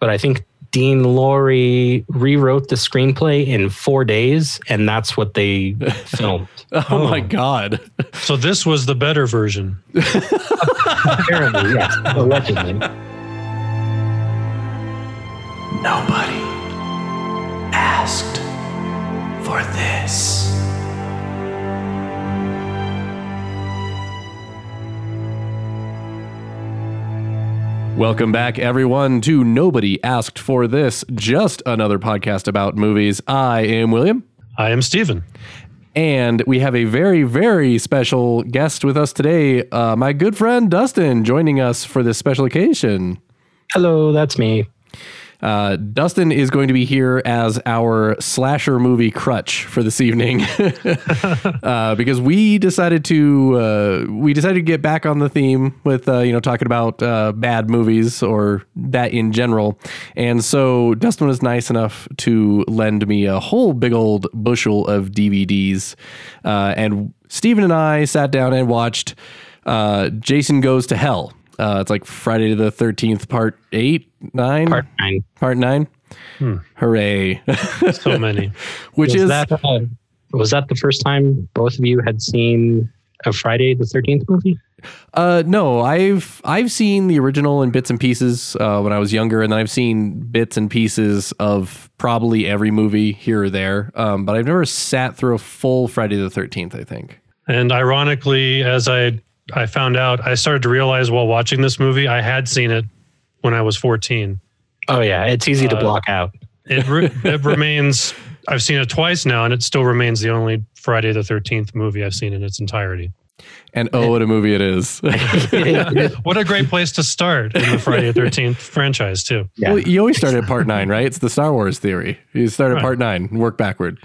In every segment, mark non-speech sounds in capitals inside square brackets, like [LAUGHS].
but I think Dean Lorey rewrote the screenplay in four days, and that's what they [LAUGHS] filmed. Oh, Oh. my god. So this was the better version. Apparently, yes, allegedly. Nobody asked for this. Welcome back, everyone, to Nobody Asked for This, just another podcast about movies. I am William, I am Stephen. and we have a very, very special guest with us today. Uh, my good friend Dustin joining us for this special occasion. Hello, that's me. Uh, Dustin is going to be here as our slasher movie crutch for this evening, [LAUGHS] uh, because we decided to uh, we decided to get back on the theme with uh, you know talking about uh, bad movies or that in general, and so Dustin was nice enough to lend me a whole big old bushel of DVDs, and Stephen and I sat down and watched Jason Goes to Hell. Uh, it's like Friday the Thirteenth, Part Eight, Nine, Part nine. Part nine. Hooray! [LAUGHS] So many. Which was is that uh, was that the first time both of you had seen a Friday the Thirteenth movie? uh no, I've I've seen the original in bits and pieces uh, when I was younger, and then I've seen bits and pieces of probably every movie here or there. Um, but I've never sat through a full Friday the Thirteenth. I think. And ironically, as I I found out, I started to realize while watching this movie, I had seen it when I was 14. Oh yeah, it's easy to Uh, block out. It re- it remains. I've seen it twice now, and it still remains the only Friday the 13th movie I've seen in its entirety. And oh, what a movie it is! [LAUGHS] What a great place to start in the Friday the 13th franchise, too. Yeah. Well, you always start at part nine, right? It's the Star Wars theory. You start at Right. part nine, and work backward.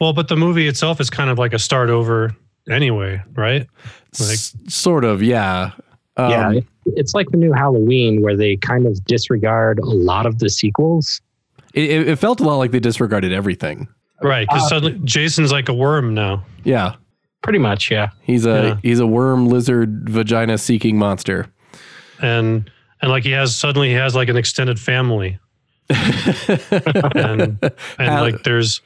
Well, but the movie itself is kind of like a start over anyway, right? Like, S- sort of, yeah. Um, yeah, it's like the new Halloween where they kind of disregard a lot of the sequels. It, it it felt a lot like they disregarded everything. right. Because suddenly Jason's like a worm now. Yeah, Pretty much, yeah. he's a Yeah. he's a worm lizard vagina seeking monster. And, and like he has, suddenly he has like an extended family. [LAUGHS] and and How- like there's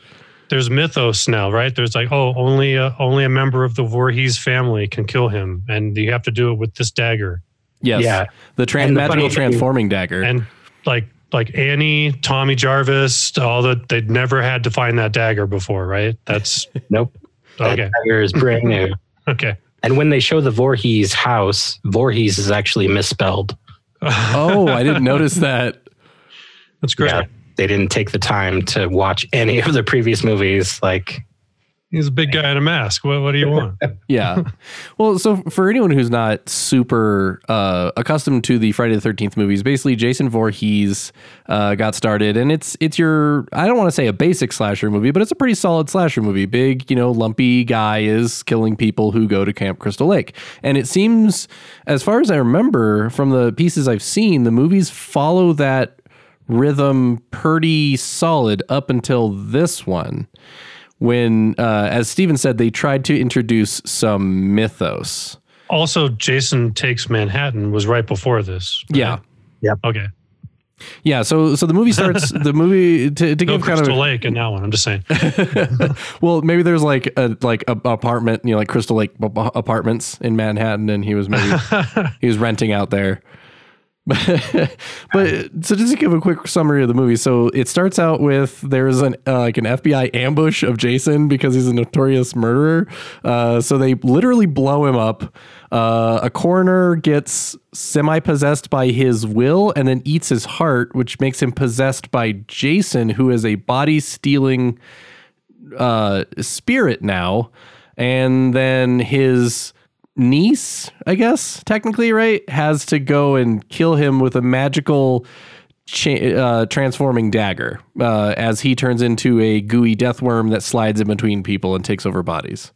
there's mythos now, right? There's like oh only a, only a member of the Voorhees family can kill him, and you have to do it with this dagger. Yes. Yeah. The tran- the magical funny transforming dagger. And like like Annie, Tommy Jarvis, all that they'd never had to find that dagger before, right? That's [LAUGHS] Nope. That okay. dagger is brand new. [LAUGHS] Okay. And when they show the Voorhees house, Voorhees is actually misspelled. oh, I didn't notice that. That's great. Yeah, they didn't take the time to watch any of the previous movies. Like, He's a big guy in a mask. What what do you want? [LAUGHS] Yeah. well, so for anyone who's not super uh, accustomed to the Friday the Thirteenth movies, basically Jason Voorhees uh, got started, and it's it's your I don't want to say a basic slasher movie, but it's a pretty solid slasher movie. Big, you know, lumpy guy is killing people who go to Camp Crystal Lake, and it seems, as far as I remember from the pieces I've seen, the movies follow that rhythm pretty solid up until this one when uh, as steven said they tried to introduce some mythos Also, Jason Takes Manhattan was right before this. right? yeah Okay. yeah so so the movie starts [LAUGHS] the movie to, to No give kind Crystal of Lake in that one. I'm just saying. [LAUGHS] well maybe there's like a like a apartment you know like crystal lake b- b- apartments in manhattan and he was maybe [LAUGHS] he was renting out there but so just to give a quick summary of the movie. So it starts out with there's an uh, like an fbi ambush of jason because he's a notorious murderer. Uh, so they literally blow him up. Uh, a coroner gets semi-possessed by his will and then eats his heart which makes him possessed by jason who is a body stealing uh, spirit now, and then his niece, I guess technically, right, has to go and kill him with a magical cha- uh, transforming dagger uh, as he turns into a gooey death worm that slides in between people and takes over bodies.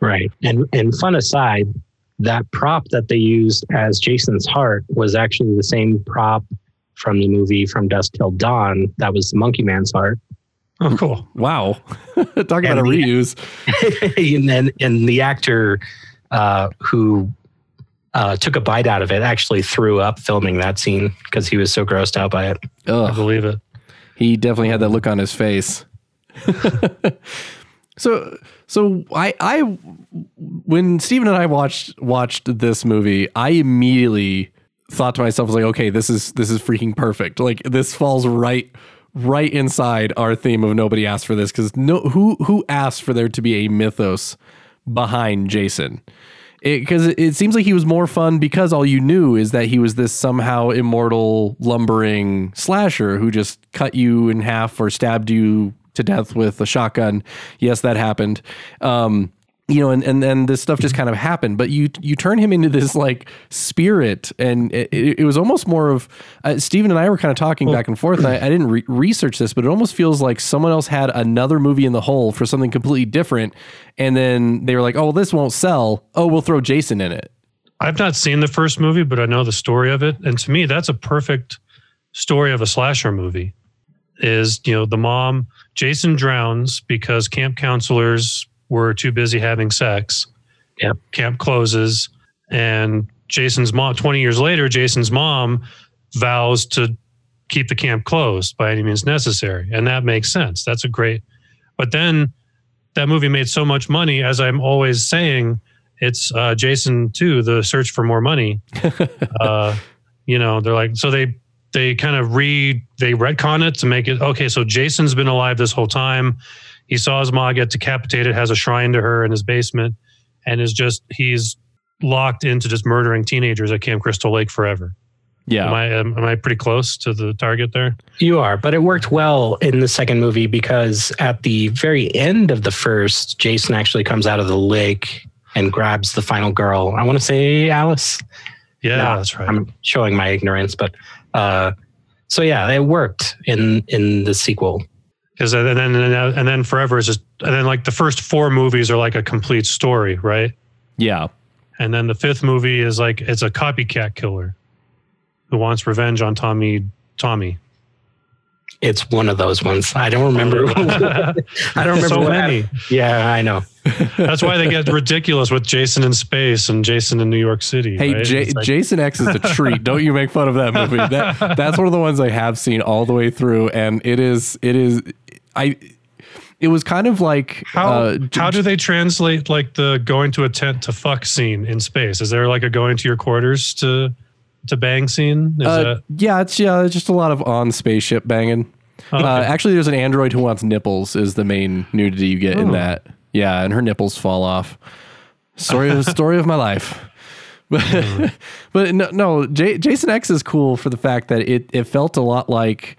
right. And and fun aside, that prop that they used as Jason's heart was actually the same prop from the movie From Dusk Till Dawn. That was the Monkey Man's heart. Oh, cool. Wow, [LAUGHS] talk about a And the- reuse. [LAUGHS] and then and the actor uh, who uh, took a bite out of it. Actually, threw up filming that scene because he was so grossed out by it. I believe it. He definitely had that look on his face. [LAUGHS] so so I I when Steven and I watched watched this movie, I immediately thought to myself was like, okay, this is this is freaking perfect. Like this falls right right inside our theme of nobody asked for this because no who who asked for there to be a mythos behind Jason because it, it, seems like he was more fun because all you knew is that he was this somehow immortal lumbering slasher who just cut you in half or stabbed you to death with a shotgun. Yes, that happened. Um, you know, and and and this stuff just kind of happened. But you you turn him into this like spirit, and it, it was almost more of uh, Steven and I were kind of talking well, back and forth. And I, I didn't re- research this, but it almost feels like someone else had another movie in the hole for something completely different, and then they were like, "Oh, well, this won't sell. Oh, we'll throw Jason in it." I've not seen the first movie, but I know the story of it, and to me, that's a perfect story of a slasher movie. Is you know the mom Jason drowns because camp counselors were too busy having sex. Yep. Camp closes, and Jason's mom. Twenty years later, Jason's mom vows to keep the camp closed by any means necessary, and that makes sense. That's a great. But then that movie made so much money, as I'm always saying, it's uh, Jason too. The search for more money. [LAUGHS] uh, you know, they're like so they they kind of re they retcon it to make it okay. So Jason's been alive this whole time. He saw his mom get decapitated, has a shrine to her in his basement, and is just he's locked into just murdering teenagers at Camp Crystal Lake forever. Yeah, am I am, am I pretty close to the target there? You are, but it worked well in the second movie because at the very end of the first, Jason actually comes out of the lake and grabs the final girl. I want to say Alice. Yeah, no, that's right. I'm showing my ignorance, but uh, so yeah, it worked in in the sequel. Because and then and then forever is just and then like the first four movies are like a complete story, right? Yeah. And then the fifth movie is like it's a copycat killer who wants revenge on Tommy Tommy. It's one of those ones. I don't remember. [LAUGHS] I don't remember. So many. Yeah, I know. That's why they get ridiculous with Jason in space and Jason in New York City. Hey, right? J- like, Jason X is a treat. Don't you make fun of that movie? That, that's one of the ones I have seen all the way through, and it is it is I. It was kind of like how uh, how do they translate like the going to a tent to fuck scene in space? Is there like a going to your quarters to to bang scene? Uh, that- yeah, it's yeah, it's just a lot of on spaceship banging. Okay. Uh, actually, there's an android who wants nipples. Is the main nudity you get oh. in that? Yeah, and her nipples fall off. Story of [LAUGHS] story of my life. But mm. [LAUGHS] but no, no J- Jason X is cool for the fact that it it felt a lot like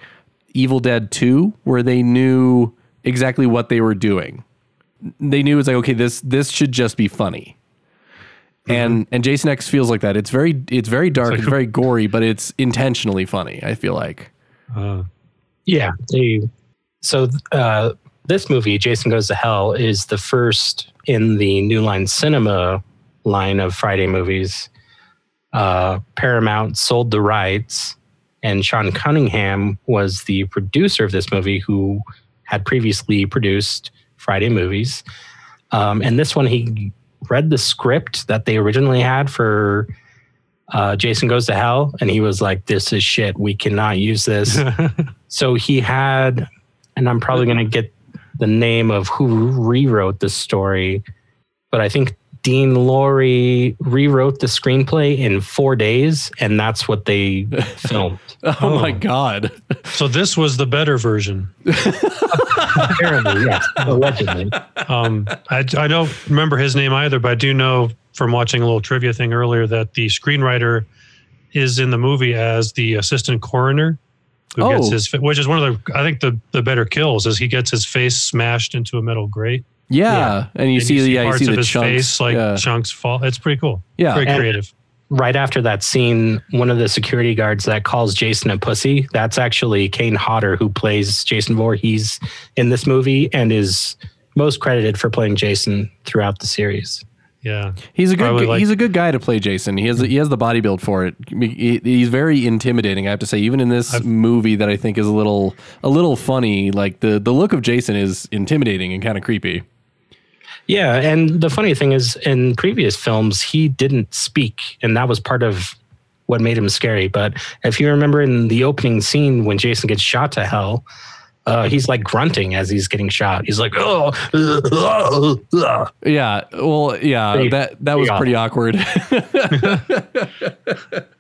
Evil Dead 2 where they knew exactly what they were doing. They knew it's like okay, this this should just be funny. Mm-hmm. And and Jason X feels like that. It's very it's very dark, it's, like, it's very gory, but it's intentionally funny, I feel like. Uh, yeah, they so uh this movie, Jason Goes to Hell, is the first in the New Line Cinema line of Friday movies. Uh, Paramount sold the rights, and Sean Cunningham was the producer of this movie, who had previously produced Friday movies. Um, and this one, he read the script that they originally had for uh, Jason Goes to Hell, and he was like, "This is shit. We cannot use this." [LAUGHS] so he had, and I'm probably going to get the name of who rewrote the story, but I think Dean Lorey rewrote the screenplay in four days, and that's what they [LAUGHS] filmed. oh, oh, my god! So this was the better version. [LAUGHS] Apparently, yes, allegedly. Um, I, I don't remember his name either, but I do know from watching a little trivia thing earlier that the screenwriter is in the movie as the assistant coroner who oh. gets his which is one of the I think the the better kills is he gets his face smashed into a metal grate. Yeah, yeah. and you and see, you see yeah, parts you see of the his chunks. face like yeah. chunks fall. It's pretty cool. Yeah, very and creative. Right after that scene, one of the security guards that calls Jason a pussy, that's actually Kane Hodder who plays Jason Voorhees in this movie and is most credited for playing Jason throughout the series. Yeah, he's a good like, he's a good guy to play Jason. He has he has the body build for it. He, he's very intimidating. I have to say, even in this I've, movie that I think is a little a little funny, like the the look of Jason is intimidating and kind of creepy. Yeah, and the funny thing is, in previous films, he didn't speak, and that was part of what made him scary. But if you remember in the opening scene when Jason gets shot to hell, uh, he's like grunting as he's getting shot. He's like, oh, uh, uh." Yeah. Well, yeah, that that was pretty awkward. [LAUGHS] [LAUGHS]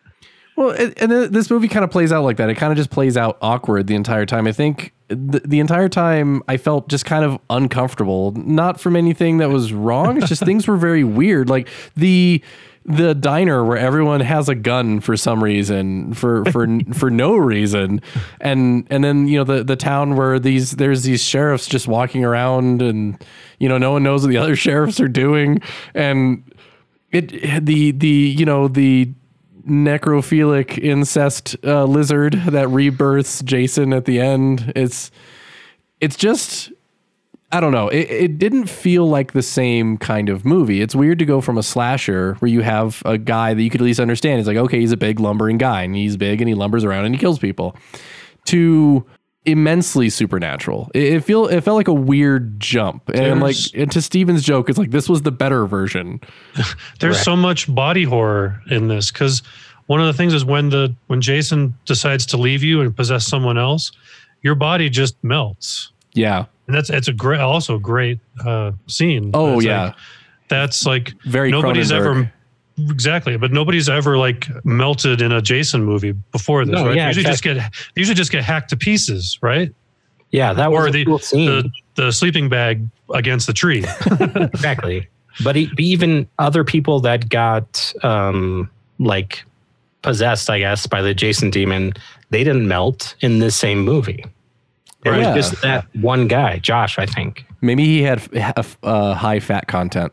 well, and, and this movie kind of plays out like that. It kind of just plays out awkward the entire time. I think the, the entire time I felt just kind of uncomfortable, not from anything that was wrong. It's just [LAUGHS] things were very weird. Like the the diner where everyone has a gun for some reason for for [LAUGHS] for no reason and and then you know the the town where these there's these sheriffs just walking around and you know no one knows what the other [LAUGHS] sheriffs are doing and it the the you know the necrophilic incest uh, lizard that rebirths Jason at the end it's it's just I don't know. It, it didn't feel like the same kind of movie. It's weird to go from a slasher where you have a guy that you could at least understand. It's like, okay, he's a big lumbering guy and he's big and he lumbers around and he kills people. To immensely supernatural. It, it feel it felt like a weird jump. And like and to Steven's joke, it's like this was the better version. [LAUGHS] There's Correct. so much body horror in this because one of the things is when the when Jason decides to leave you and possess someone else, your body just melts. Yeah. And that's it's a great also a great uh, scene. Oh yeah. like- that's like Very nobody's Cronenberg. ever exactly, but nobody's ever like melted in a Jason movie before this, No, right? yeah, They usually just get usually just get hacked to pieces, right? yeah, that Or was a the- cool scene. The the sleeping bag against the tree. [LAUGHS] exactly. But e- even other people that got um, like possessed, I guess, by the Jason demon, they didn't melt in this same movie. It was Yeah. just that one guy, Josh, I think. Maybe he had f- uh, high fat content.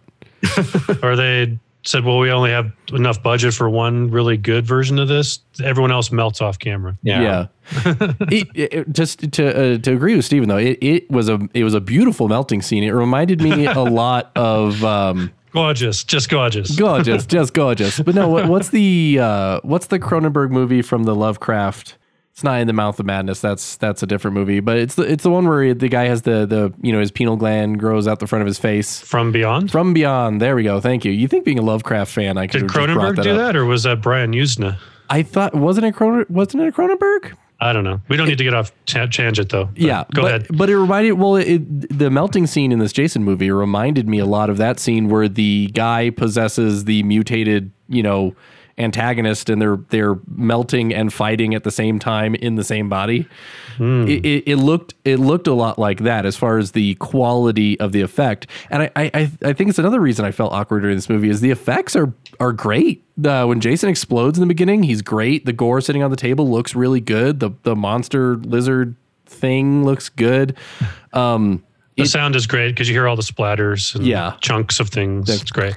or they said, "Well, we only have enough budget for one really good version of this. Everyone else melts off camera." Yeah. [LAUGHS] it, it- it- just to uh, to agree with Stephen though, it, it was a it was a beautiful melting scene. It reminded me [LAUGHS] a lot of um, Gorgeous, just gorgeous. gorgeous, [LAUGHS] just gorgeous. But no, what, what's the uh, what's the Cronenberg movie from the Lovecraft? It's not in the Mouth of Madness. That's that's a different movie. But it's the it's the one where the guy has the the you know his pineal gland grows out the front of his face. From Beyond. From Beyond. There we go. Thank you. You think being a Lovecraft fan, I could Did have just brought Cronenberg that do up. that, or was that Brian Yuzna? I thought wasn't it Cronen, wasn't it a Cronenberg? I don't know. We don't need to get off ta- tangent though. Yeah, go but, ahead. But it reminded well, it, the melting scene in this Jason movie reminded me a lot of that scene where the guy possesses the mutated, you know, antagonist, and they're they're melting and fighting at the same time in the same body. It, it, it looked it looked a lot like that as far as the quality of the effect, and I I, I- I think it's another reason I felt awkward during this movie is the effects are are great. Uh, when Jason explodes in the beginning, he's great. The gore sitting on the table looks really good. The the monster lizard thing looks good. [LAUGHS] Um, the sound is great because you hear all the splatters and Yeah. chunks of things. it's great.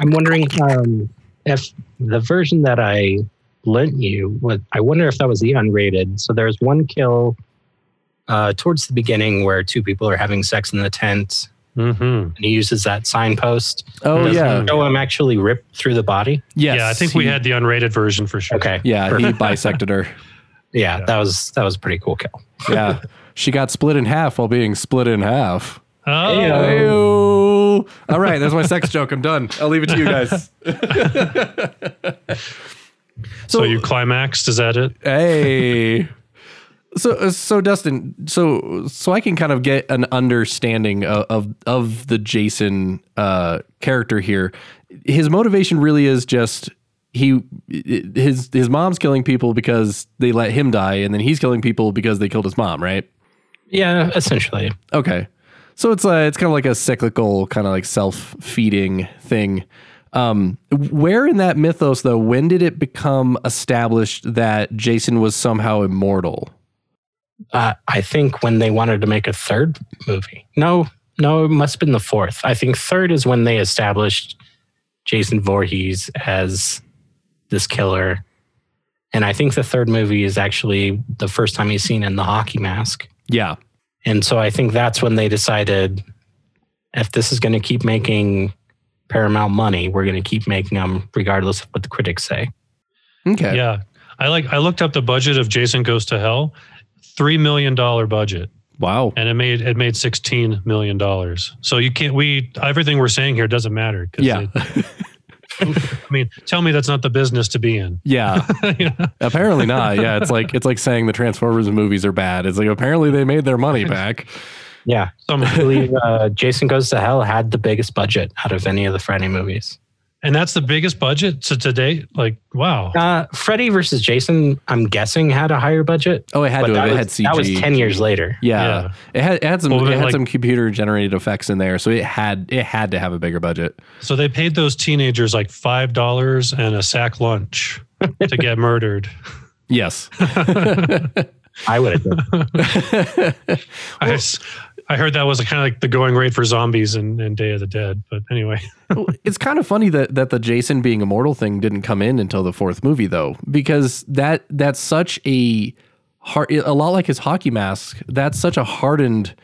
I'm wondering um, if the version that I lent you, was, I wonder if that was the unrated. So there's one kill uh, towards the beginning where two people are having sex in the tent, hmm and he uses that signpost. oh Doesn't yeah, Show him actually rip through the body. yes. yeah, I think we he- had the unrated version for sure. Okay. Yeah, he bisected her. [LAUGHS] Yeah, that was that was a pretty cool kill. Yeah, [LAUGHS] she got split in half while being split in half. Oh, Ayo. All right, there's my sex joke. I'm done. I'll leave it to you guys. so you climaxed? Is that it? hey. So uh, so Dustin, so so I can kind of get an understanding of of, of the Jason uh, character here. His motivation really is just he his his mom's killing people because they let him die, and then he's killing people because they killed his mom, right? Yeah, essentially. Okay. So it's uh, it's kind of like a cyclical, kind of like self feeding thing. Um, where in that mythos, though, when did it become established that Jason was somehow immortal? Uh, I think when they wanted to make a third movie. No, no, it must have been the fourth. I think third is when they established Jason Voorhees as this killer. And I think the third movie is actually the first time he's seen in the hockey mask. Yeah. And so I think that's when they decided if this is going to keep making Paramount money, we're going to keep making them regardless of what the critics say. Okay. Yeah. I like I looked up the budget of Jason Goes to Hell. Three million dollar budget. Wow. and it made it made sixteen million dollars. So you can't we everything we're saying here doesn't matter. 'cause Yeah. it- [LAUGHS] I mean, tell me that's not the business to be in. Yeah. [LAUGHS] You know? apparently not. Yeah. It's like it's like saying the Transformers movies are bad. It's like apparently they made their money back. Yeah, Some, I believe uh, Jason Goes to Hell had the biggest budget out of any of the Friday movies. And that's the biggest budget to, to date. Like, wow. Uh, Freddy versus Jason, I'm guessing had a higher budget. Oh, it had to have. that It was, had CG. that was ten years later. Yeah. Yeah. It had it had some Well, it had like- some computer generated effects in there, so it had it had to have a bigger budget. So they paid those teenagers like five dollars and a sack lunch to get [LAUGHS] murdered. Yes. [LAUGHS] I would have done. [LAUGHS] I, s- I heard that was kind of like the going rate for zombies in Day of the Dead. But anyway, [LAUGHS] it's kind of funny that that the Jason being immortal thing didn't come in until the fourth movie though, because that that's such a hard, a lot like his hockey mask. That's such a hardened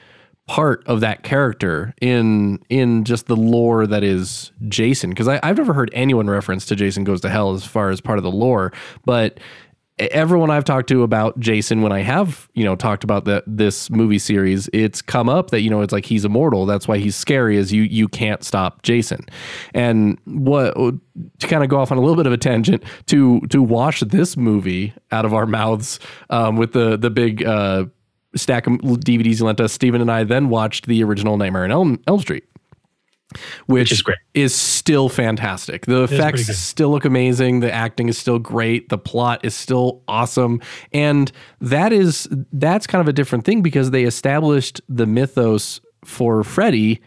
part of that character in in just the lore that is Jason. Because I've never heard anyone reference to Jason Goes to Hell as far as part of the lore, but everyone I've talked to about Jason, when I have you know talked about that this movie series, it's come up that you know it's like he's immortal. That's why he's scary. Is you you can't stop Jason. And what to kind of go off on a little bit of a tangent to to wash this movie out of our mouths um, with the the big. Uh, stack of DVDs you lent us. Steven and I then watched the original Nightmare on Elm, Elm Street, which, is great. is still fantastic. The pretty effects still look amazing. The acting is still great. The plot is still awesome. And that is that's kind of a different thing because they established the mythos for Freddy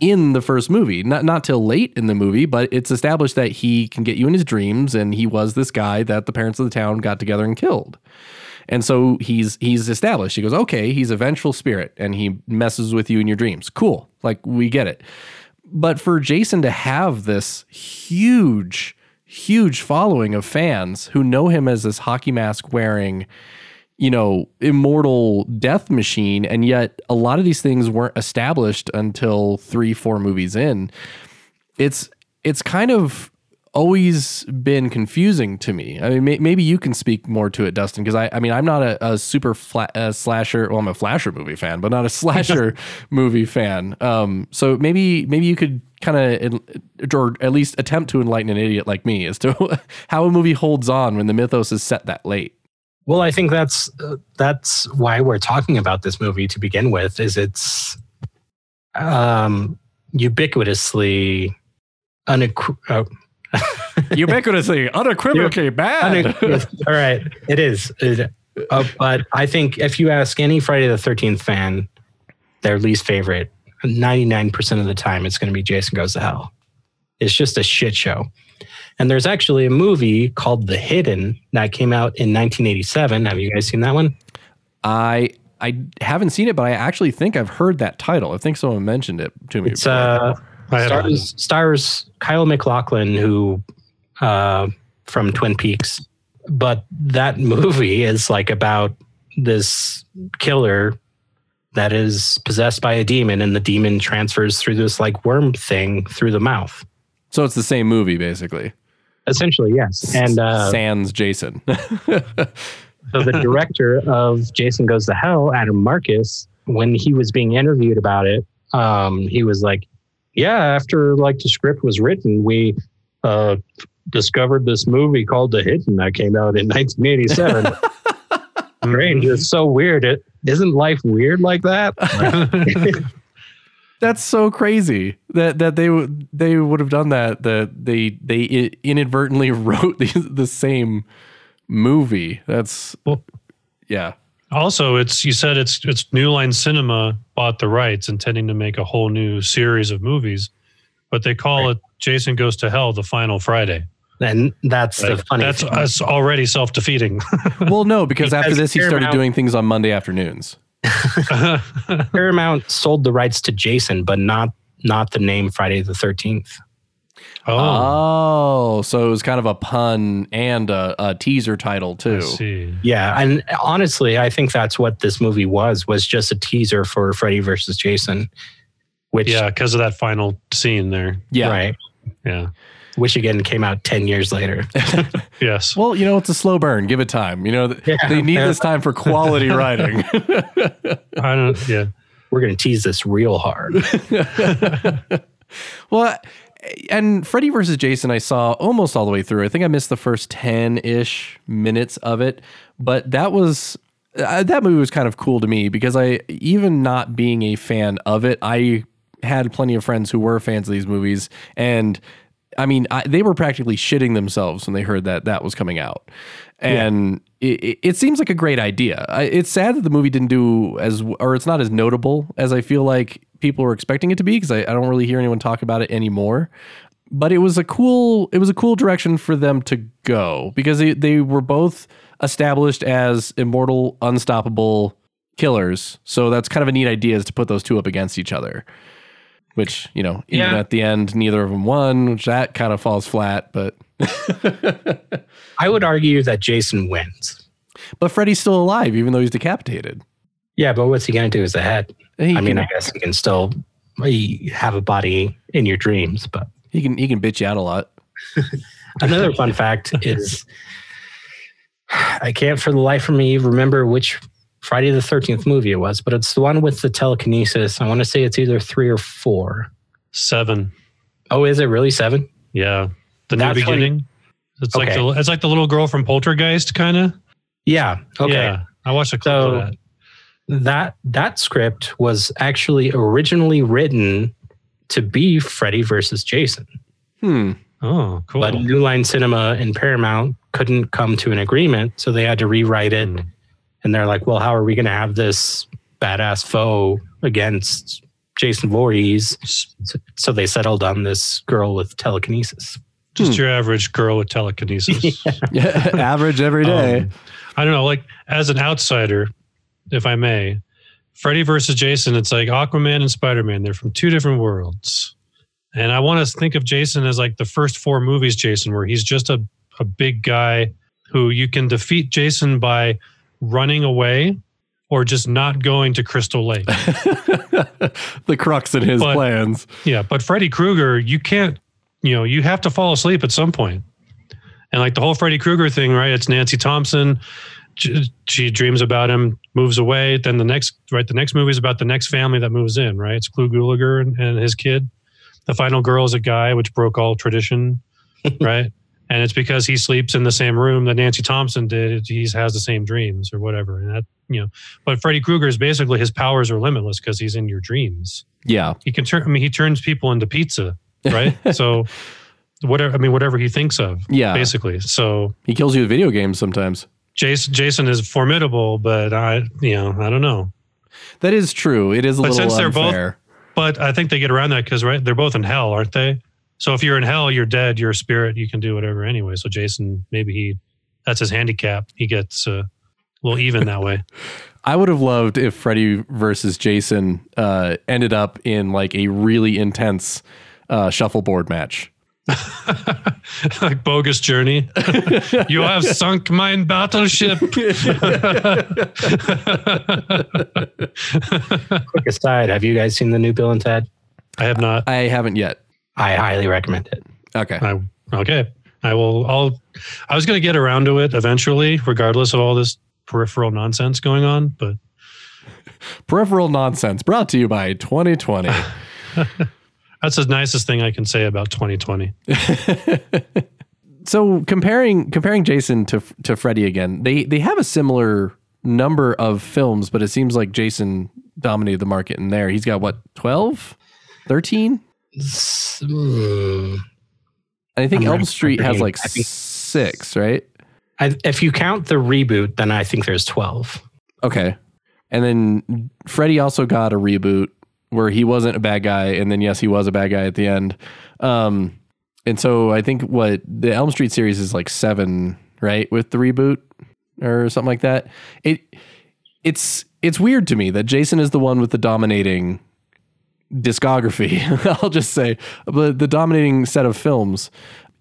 in the first movie. Not not till late in the movie, but it's established that he can get you in his dreams and he was this guy that the parents of the town got together and killed. And so he's he's established. He goes, okay, he's a vengeful spirit, and he messes with you in your dreams. Cool, like we get it. But for Jason to have this huge, huge following of fans who know him as this hockey mask wearing, you know, immortal death machine, and yet a lot of these things weren't established until three, four movies in. It's it's kind of always been confusing to me. I mean, may, maybe you can speak more to it, Dustin, because I, I mean, I'm not a, a super flat, uh, slasher. Well, I'm a flasher movie fan, but not a [LAUGHS] slasher [LAUGHS] movie fan. Um, so maybe, maybe you could kind of, or at least attempt to enlighten an idiot like me as to [LAUGHS] how a movie holds on when the mythos is set that late. Well, I think that's uh, that's why we're talking about this movie to begin with. Is it's um, ubiquitously unequ- uh, [LAUGHS] Ubiquitously, unequivocally bad. unequ- all right, it is. It- uh, but I think if you ask any Friday the Thirteenth fan, their least favorite, ninety nine percent of the time, it's going to be Jason Goes to Hell. It's just a shit show. And there's actually a movie called The Hidden that came out in 1987. Have you guys seen that one? I I haven't seen it, but I actually think I've heard that title. I think someone mentioned it to me. It's before. uh, I haven't- stars, stars Kyle MacLachlan, who uh, from Twin Peaks. But that [LAUGHS] movie is like about this killer that is possessed by a demon, and the demon transfers through this like worm thing through the mouth. so it's the same movie basically. Essentially, yes. And uh, Sans Jason. [LAUGHS] so the director of Jason Goes to Hell, Adam Marcus, when he was being interviewed about it, um, he was like, "Yeah, after like the script was written, we uh, discovered this movie called The Hidden that came out in [LAUGHS] 1987. [LAUGHS] Strange, it's so weird. It isn't life weird like that. [LAUGHS] That's so crazy that that they would they would have done that. That they they inadvertently wrote the, the same movie. That's Well- yeah. Also, it's you said it's it's New Line Cinema bought the rights, intending to make a whole new series of movies, but they call it Jason Goes to Hell: The Final Friday. And that's the funny. that's thing. that's already self defeating. [LAUGHS] Well, no, because, after Because this he started doing things on Monday afternoons. [LAUGHS] [LAUGHS] Paramount sold the rights to Jason, but not not the name Friday the 13th. oh, oh. Oh, so it was kind of a pun and a, a teaser title I too. see. Yeah, and honestly, I think that's what this movie was was just a teaser for Freddy versus Jason, which Yeah, because of that final scene there. Yeah. right. Yeah. which again came out 10 years later. [LAUGHS] Yes. Well, you know, it's a slow burn. Give it time. You know, th- Yeah. they need this time for quality [LAUGHS] writing. I don't. Yeah. We're going to tease this real hard. [LAUGHS] well, and Freddy versus Jason, I saw almost all the way through. I think I missed the first 10 ish minutes of it, but that was. Uh, that movie was kind of cool to me because I, even not being a fan of it, I had plenty of friends who were fans of these movies, and I mean, I, they were practically shitting themselves when they heard that that was coming out, and it, it, it seems like a great idea. I, it's sad that the movie didn't do as, or it's not as notable as I feel like people were expecting it to be because I, I don't really hear anyone talk about it anymore. But it was a cool, it was a cool direction for them to go because they, they were both established as immortal, unstoppable killers. So that's kind of a neat idea is to put those two up against each other which you know even Yeah. at the end neither of them won which that kind of falls flat but [LAUGHS] I would argue that Jason wins. but freddy's still alive even though he's decapitated Yeah, but what's he going to do with the head? He, I mean, can, I guess he can still have a body in your dreams, but he can he can bitch you out a lot [LAUGHS] Another fun fact is I can't for the life of me remember which Friday the 13th movie it was, but it's the one with the telekinesis. I want to say it's either three or four. Seven. Oh, is it really seven? Yeah. The That's new when- beginning. It's like the it's like the little girl from Poltergeist, kind of. Yeah. Okay. Yeah. I watched a clip So- of that. That that script was actually originally written to be Freddy versus Jason. hmm Oh, cool. But New Line Cinema and Paramount couldn't come to an agreement, so they had to rewrite it. Hmm. And they're like, "Well, how are we going to have this badass foe against Jason Voorhees?" So, so they settled on this girl with telekinesis. Just Hmm. your average girl with telekinesis. [LAUGHS] yeah [LAUGHS] average every day Um, I don't know. Like as an outsider, if I may, Freddy versus Jason. It's like Aquaman and Spider Man. They're from two different worlds, and I want to think of Jason as like the first four movies. Jason, where he's just a a big guy who you can defeat Jason by running away or just not going to Crystal Lake. [LAUGHS] the crux in his But- plans Yeah, but Freddy Krueger, you can't, you know, you have to fall asleep at some point. And like the whole Freddy Krueger thing, right? It's Nancy Thompson. She, dreams about him, moves away. Then the next, right? The next movie is about the next family that moves in, right? It's Clu Gulager and, and his kid. The final girl is a guy, which broke all tradition, [LAUGHS] right? And it's because he sleeps in the same room that Nancy Thompson did. He has the same dreams or whatever. And that, you know, but Freddy Krueger is basically his powers are limitless because he's in your dreams yeah he can turn. I mean, he turns people into pizza, right? [LAUGHS] so whatever. I mean, whatever he thinks of, yeah basically. So he kills you with video games sometimes Jason, Jason is formidable, but I, you know, I don't know. that is true it is a But little since they're both- unfair But I think they get around that because right, they're both in hell, aren't they? So if you're in hell, you're dead. You're a spirit. You can do whatever anyway. So Jason, maybe he, that's his handicap. He gets uh, a little even that way. [LAUGHS] I would have loved if Freddy versus Jason uh, ended up in like a really intense uh, shuffleboard match. [LAUGHS] like bogus journey. [LAUGHS] you have sunk mine battleship. [LAUGHS] Quick aside: Have you guys seen the new Bill and Ted? I have not. I haven't yet. I highly recommend it. Okay. I, okay. I will. I'll. I was going to get around to it eventually, regardless of all this peripheral nonsense going on. But Peripheral nonsense brought to you by 2020. That's the nicest thing I can say about 2020. [LAUGHS] so comparing comparing Jason to to Freddy again, they they have a similar number of films, but it seems like Jason dominated the market in there. He's got what 12, 13? S- hmm. And I think Elm Street has like think- six, right? I, if you count the reboot, then I think there's twelve. Okay. And then Freddy also got a reboot where he wasn't a bad guy, and then yes, he was a bad guy at the end. Um, and so I think what the Elm Street series is like seven, right, with the reboot or something like that. It it's it's weird to me that Jason is the one with the dominating discography. [LAUGHS] I'll just say the the dominating set of films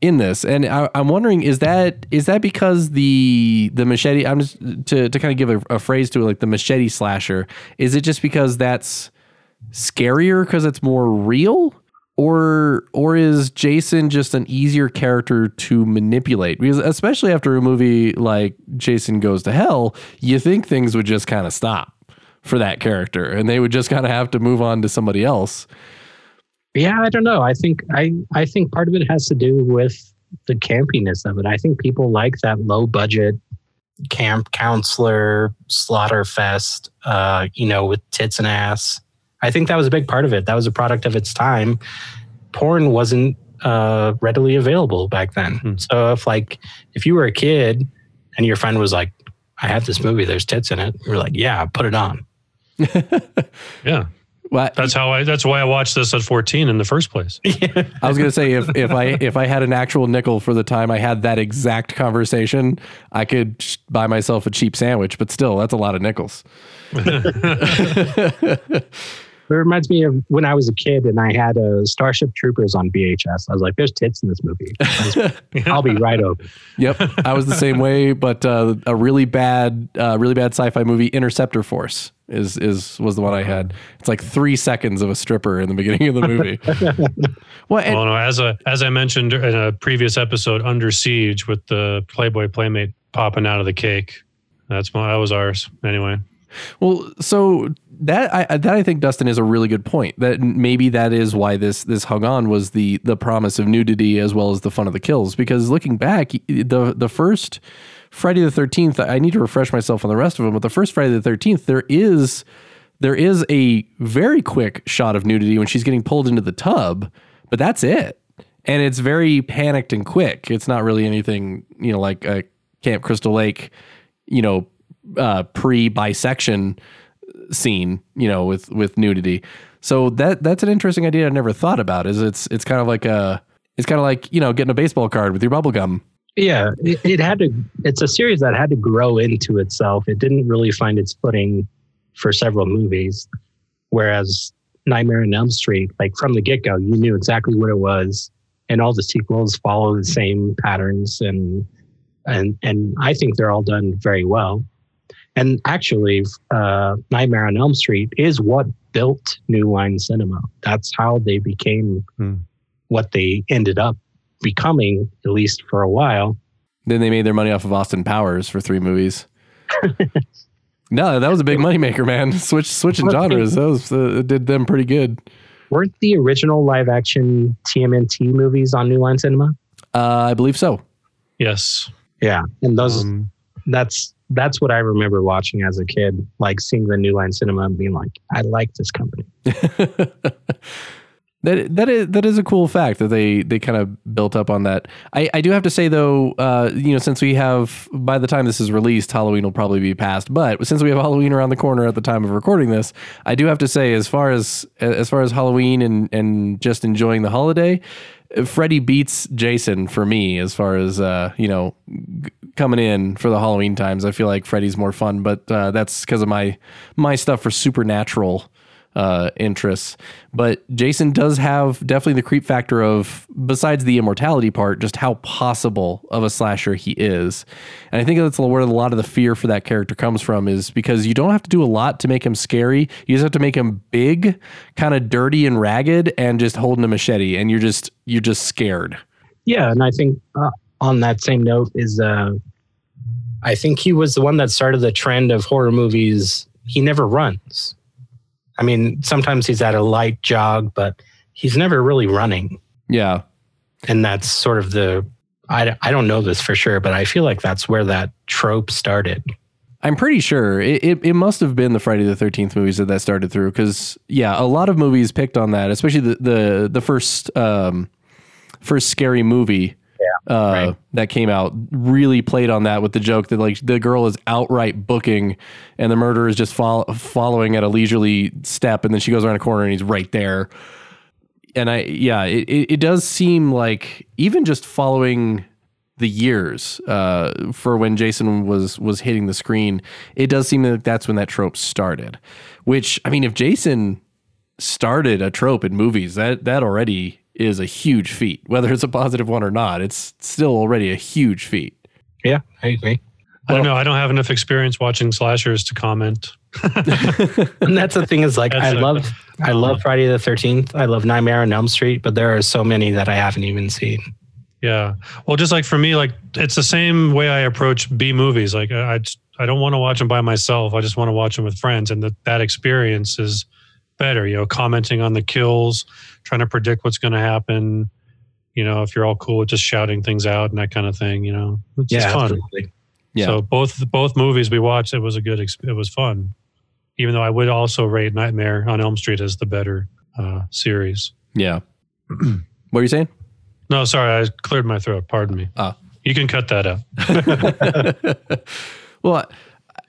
in this, and I, I'm wondering is that is that because the the machete? I'm just to to kind of give a, a phrase to it, like the machete slasher. Is it just because that's scarier because it's more real, or or is Jason just an easier character to manipulate? Because especially after a movie like Jason Goes to Hell, you think things would just kind of stop for that character and they would just kind of have to move on to somebody else. Yeah, I don't know. I think I I think part of it has to do with the campiness of it. I think people like that low budget camp counselor slaughter fest, uh, you know, with tits and ass. I think that was a big part of it. That was a product of its time. Porn wasn't uh, readily available back then. Hmm. So if like if you were a kid and your friend was like, "I have this movie. There's tits in it," you're like, "Yeah, put it on." [LAUGHS] Yeah. Well, That's how I that's why I watched this at 14 in the first place. [LAUGHS] I was gonna say if if I if I had an actual nickel for the time I had that exact conversation, I could buy myself a cheap sandwich. But still, that's a lot of nickels. [LAUGHS] It reminds me of when I was a kid and I had a Starship Troopers on VHS. I was like, "There's tits in this movie. [LAUGHS] I'll be right over." Yep, I was the same way. But uh, a really bad, uh, really bad sci-fi movie, Interceptor Force, is is was the one I had. It's like three seconds of a stripper in the beginning of the movie. [LAUGHS] well, and, Well, no, as a as I mentioned in a previous episode, Under Siege with the Playboy Playmate popping out of the cake. That's my that was ours anyway. Well, so that I that I think Dustin is a really good point. That maybe that is why this this hung on was the the promise of nudity as well as the fun of the kills. Because looking back, the the first Friday the Thirteenth, I need to refresh myself on the rest of them. But the first Friday the Thirteenth, there is there is a very quick shot of nudity when she's getting pulled into the tub, but that's it. And it's very panicked and quick. It's not really anything, you know, like a Camp Crystal Lake, you know, uh, pre bisection scene, you know, with with nudity. So that that's an interesting idea I never thought about. Is it's it's kind of like a it's kind of like you know getting a baseball card with your bubble gum. Yeah, it, it had to. It's a series that had to grow into itself. It didn't really find its footing for several movies, whereas Nightmare on Elm Street, like from the get go, you knew exactly what it was, and all the sequels follow the same patterns, and and and I think they're all done very well. And actually, uh, Nightmare on Elm Street is what built New Line Cinema. That's how they became Hmm. what they ended up becoming, at least for a while. Then they made their money off of Austin Powers for three movies. [LAUGHS] no, that was a big moneymaker, man. Switch switching genres. That was uh, did them pretty good. weren't the original live action TMNT movies on New Line Cinema? Uh, I believe so. Yes. Yeah, and those Um, that's that's what I remember watching as a kid, like seeing the New Line Cinema and being like, I like this company. [LAUGHS] That that is that is a cool fact that they they kind of built up on that. I, I do have to say though, uh, you know, since we have by the time this is released, Halloween will probably be past. But since we have Halloween around the corner at the time of recording this, I do have to say, as far as as far as Halloween and and just enjoying the holiday, Freddy beats Jason for me as far as uh, you know coming in for the Halloween times. I feel like Freddy's more fun, but uh, that's because of my my stuff for supernatural uh, interests. But Jason does have definitely the creep factor of, besides the immortality part, just how possible of a slasher he is. And I think that's where a lot of the fear for that character comes from, is because you don't have to do a lot to make him scary. You just have to make him big, kind of dirty and ragged, and just holding a machete, and you're just you're just scared. Yeah, and I think uh, on that same note is uh, I think he was the one that started the trend of horror movies. He never runs. I mean, sometimes he's at a light jog, but he's never really running. Yeah. and that's sort of the I, I don't know this for sure but i feel like that's where that trope started I'm pretty sure it, it, it must have been the Friday the Thirteenth movies that that started through because yeah, a lot of movies picked on that, especially the the the first um, first scary movie uh, right. that came out really played on that with the joke that like the girl is outright booking and the murderer is just fol- following at a leisurely step and then she goes around a corner and he's right there. And I yeah, it, it, it does seem like even just following the years uh, for when Jason was was hitting the screen, it does seem like that's when that trope started. Which I mean, if Jason started a trope in movies, that that already is a huge feat. Whether it's a positive one or not, it's still already a huge feat. yeah i agree I don't know. I don't have enough experience watching slashers to comment. [LAUGHS] and that's the thing is like That's I a- love I love Friday the Thirteenth. I love Nightmare on Elm Street, but there are so many that I haven't even seen. Yeah. Well, just like for me, like it's the same way I approach B movies. Like I, I I don't want to watch them by myself. I just want to watch them with friends, and that that experience is better. You know, commenting on the kills, trying to predict what's going to happen. You know, if you're all cool with just shouting things out and that kind of thing. You know, it's just fun. absolutely. Yeah. So both both movies we watched, it was a good. It was fun. Even though I would also rate Nightmare on Elm Street as the better uh, series. Yeah. [CLEARS THROAT] what are you saying? No, sorry, I cleared my throat. Pardon me. Ah. You can cut that out. [LAUGHS] [LAUGHS] Well,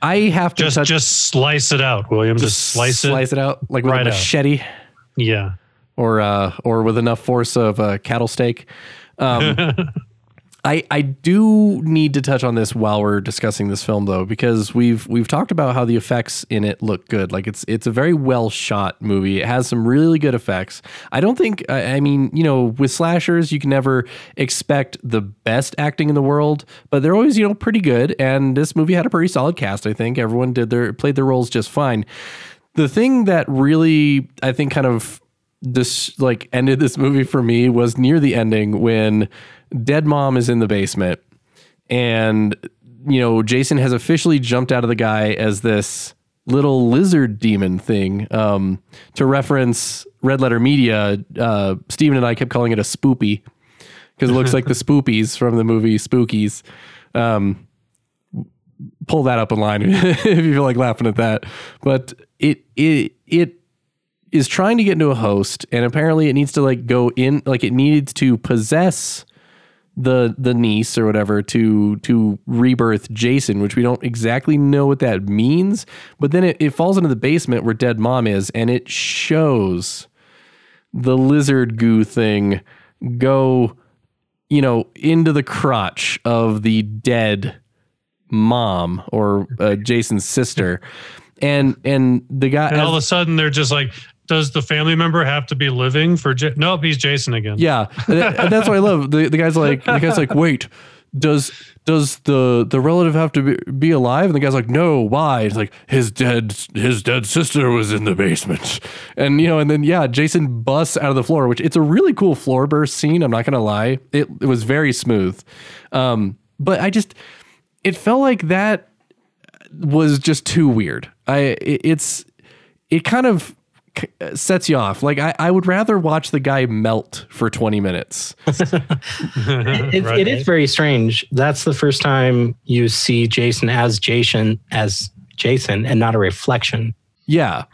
I have to Just touch, just slice it out, William. Just, slice, it, slice it out like with right a out. machete Yeah. or uh, or with enough force of a cattle steak. Um, [LAUGHS] I I do need to touch on this while we're discussing this film though because we've we've talked about how the effects in it look good. Like it's it's a very well shot movie. It has some really good effects. I don't think I, mean, you know, with slashers you can never expect the best acting in the world, but they're always, you know, pretty good and this movie had a pretty solid cast, I think. Everyone did their played their roles just fine. The thing that really I think kind of this like ended this movie for me was near the ending when dead mom is in the basement and you know jason has officially jumped out of the guy as this little lizard demon thing. Um, to reference red letter media uh, steven and i kept calling it a spoopy because it looks like the [LAUGHS] spoopies from the movie spookies. Um, pull that up online [LAUGHS] if you feel like laughing at that. But it it it is trying to get into a host and apparently it needs to like go in like it needs to possess the the niece or whatever to to rebirth Jason, which we don't exactly know what that means. But then it, it falls into the basement where dead mom is, and it shows the lizard goo thing go, you know, into the crotch of the dead mom or uh, Jason's sister. And and the guy And all of a sudden, they're just like, does the family member have to be living for? J- nope, he's Jason again. Yeah, and that's what I love. The, the guy's like, the guy's like, wait, does does the the relative have to be, be alive? And the guy's like, no, why? It's like his dead his dead sister was in the basement, and you know, and then yeah, Jason busts out of the floor, which it's a really cool floor burst scene. I'm not gonna lie, it it was very smooth, um, but I just it felt like that was just too weird. I it, it's it kind of c- sets you off. Like I, I would rather watch the guy melt for 20 minutes. [LAUGHS] It, Right. it is very strange. That's the first time you see Jason as Jason as Jason and not a reflection. Yeah.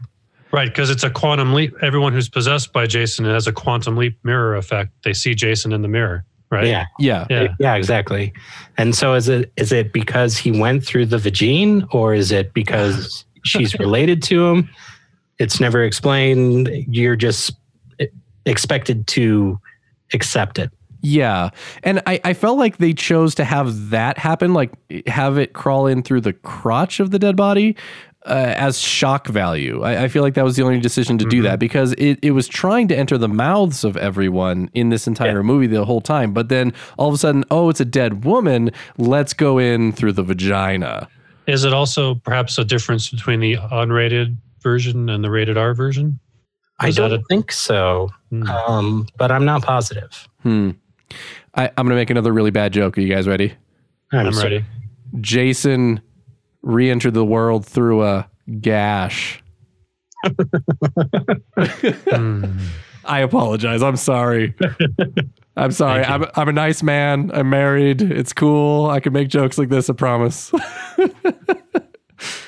Right, because it's a quantum leap. Everyone who's possessed by Jason has a quantum leap mirror effect. They see Jason in the mirror, right? Yeah. Yeah. Yeah. Yeah, exactly. And so is it is it because he went through the vagine or is it because she's [LAUGHS] related to him? It's never explained. You're just expected to accept it. Yeah. And I, I felt like they chose to have that happen, like have it crawl in through the crotch of the dead body. Uh, as shock value. I, I feel like that was the only decision to do that because it, it was trying to enter the mouths of everyone in this entire movie the whole time. But then all of a sudden, oh, it's a dead woman. Let's go in through the vagina. Is it also perhaps a difference between the unrated version and the rated R version? I Is that don't a- think so, Hmm. um, but I'm not positive. Hmm. I, I'm going to make another really bad joke. Are you guys ready? I'm so- ready. Jason re entered the world through a gash. Hmm. I apologize. I'm sorry. I'm sorry. I'm, I'm a nice man. I'm married. It's cool. I can make jokes like this. I promise. [LAUGHS]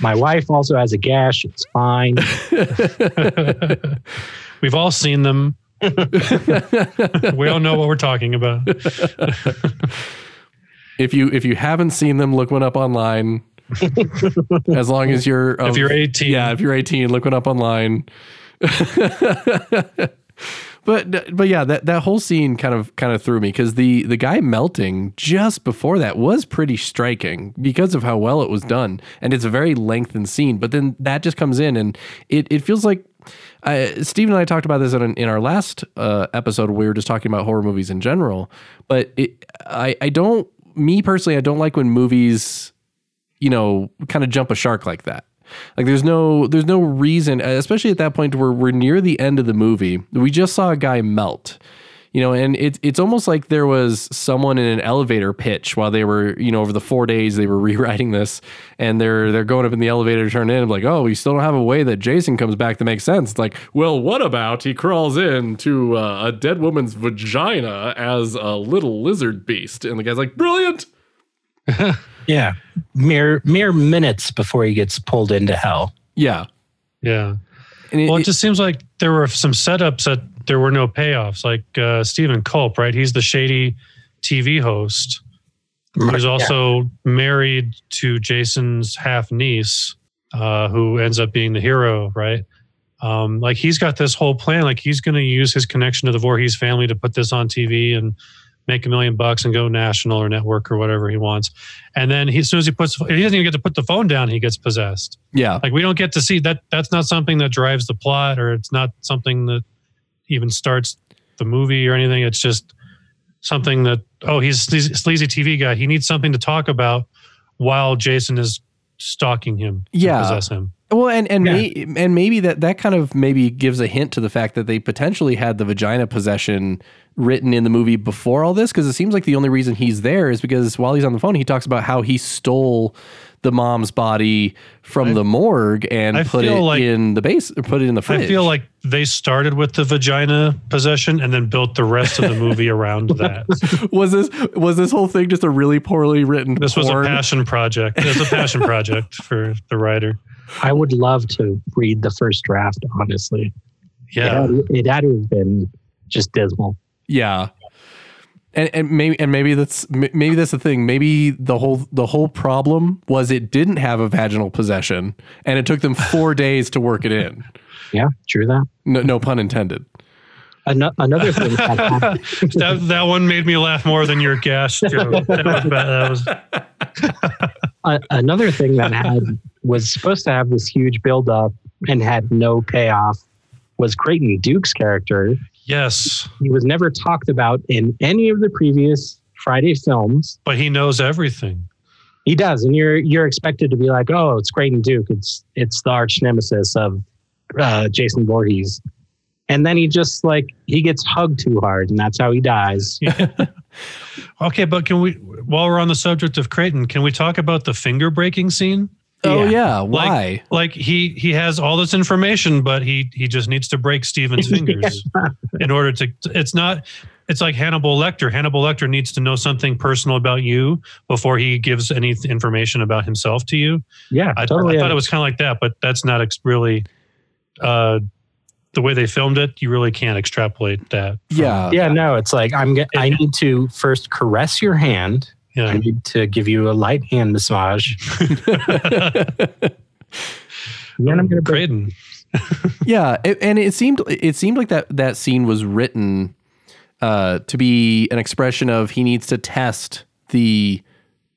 My wife also has a gash. It's fine. [LAUGHS] [LAUGHS] We've all seen them. [LAUGHS] we all know what we're talking about. if you if you haven't seen them, look one up online. as long as you're of- if um, you're 18, yeah, if you're 18, look one up online. But but yeah, that, that whole scene kind of kind of threw me because the the guy melting just before that was pretty striking because of how well it was done, and it's a very lengthened scene. But then that just comes in, and it it feels like. Uh, Steve and I talked about this in, in our last uh, episode. We were just talking about horror movies in general, but it, I I don't me personally I don't like when movies you know, kind of jump a shark like that. Like there's no there's no reason, especially at that point where we're near the end of the movie. We just saw a guy melt. You know, and it's it's almost like there was someone in an elevator pitch while they were, you know, over the four days they were [LAUGHS] rewriting this, and they're they're going up in the elevator to turn in, like, oh, we still don't have a way that Jason comes back to make sense. It's like, well, what about he crawls in to uh, a dead woman's vagina as a little lizard beast, and the guy's like, brilliant. [LAUGHS] Yeah, mere mere minutes before he gets pulled into hell. Yeah, Yeah. and it, Well, it it- just seems like there were some setups that there were no payoffs. Like uh, Steven Culp, right? He's the shady TV host who's Yeah. also married to Jason's half niece, uh, who ends up being the hero, right? Um, like he's got this whole plan. Like he's going to use his connection to the Voorhees family to put this on TV and make a million bucks and go national or network or whatever he wants. And then he, as soon as he puts, he doesn't even get to put the phone down. He gets possessed yeah, like we don't get to see that that's not something that drives the plot or it's not something that even starts the movie or anything it's just something that oh he's a sleazy, tv guy he needs something to talk about while jason is stalking him Yeah. possess him Well, and and Yeah. may, and maybe that that kind of maybe gives a hint to the fact that they potentially had the vagina possession written in the movie before all this, because it seems like the only reason he's there is because while he's on the phone, he talks about how he stole the mom's body from I- the morgue and I put it like- in the base, or put it in the fridge. i feel like they started with the vagina possession and then built the rest of the movie [LAUGHS] around that was this was this whole thing just a really poorly written? this was a porn? passion project it was a passion project for the writer I would love to read the first draft. Honestly, yeah it, had, it had to have been just dismal. Yeah. And, and maybe and maybe that's maybe that's the thing. Maybe the whole the whole problem was it didn't have a vaginal possession, and it took them four [LAUGHS] days to work it in. Yeah, true that. No, no pun intended. Ano- another thing that [LAUGHS] happened, that that one made me laugh more than your gas joke. That was, bad. that was [LAUGHS] uh, another thing that had was supposed to have this huge buildup and had no payoff was Creighton Duke's character. yes, He was never talked about in any of the previous Friday films. but he knows everything. He does, and you're you're expected to be like, oh, it's Creighton Duke. It's it's the arch nemesis of uh, Jason Voorhees. And then he just like he gets hugged too hard, and that's how he dies. [LAUGHS] Okay, but can we, while we're on the subject of Creighton, can we talk about the finger breaking scene? Oh Yeah. yeah, why? Like he he has all this information, but he he just needs to break Steven's [LAUGHS] fingers in order to. It's not. It's like Hannibal Lecter. Hannibal Lecter needs to know something personal about you before he gives any information about himself to you. Yeah, I, totally. I thought it was kind of like that, but that's not ex- really uh, the way they filmed it. You really can't extrapolate that. from- Yeah. yeah, no, it's like I'm. Get, I need to first caress your hand. I need to give you a light hand massage. [LAUGHS] Then I'm gonna break. [LAUGHS] Yeah, it, and it seemed it seemed like that that scene was written uh, to be an expression of he needs to test the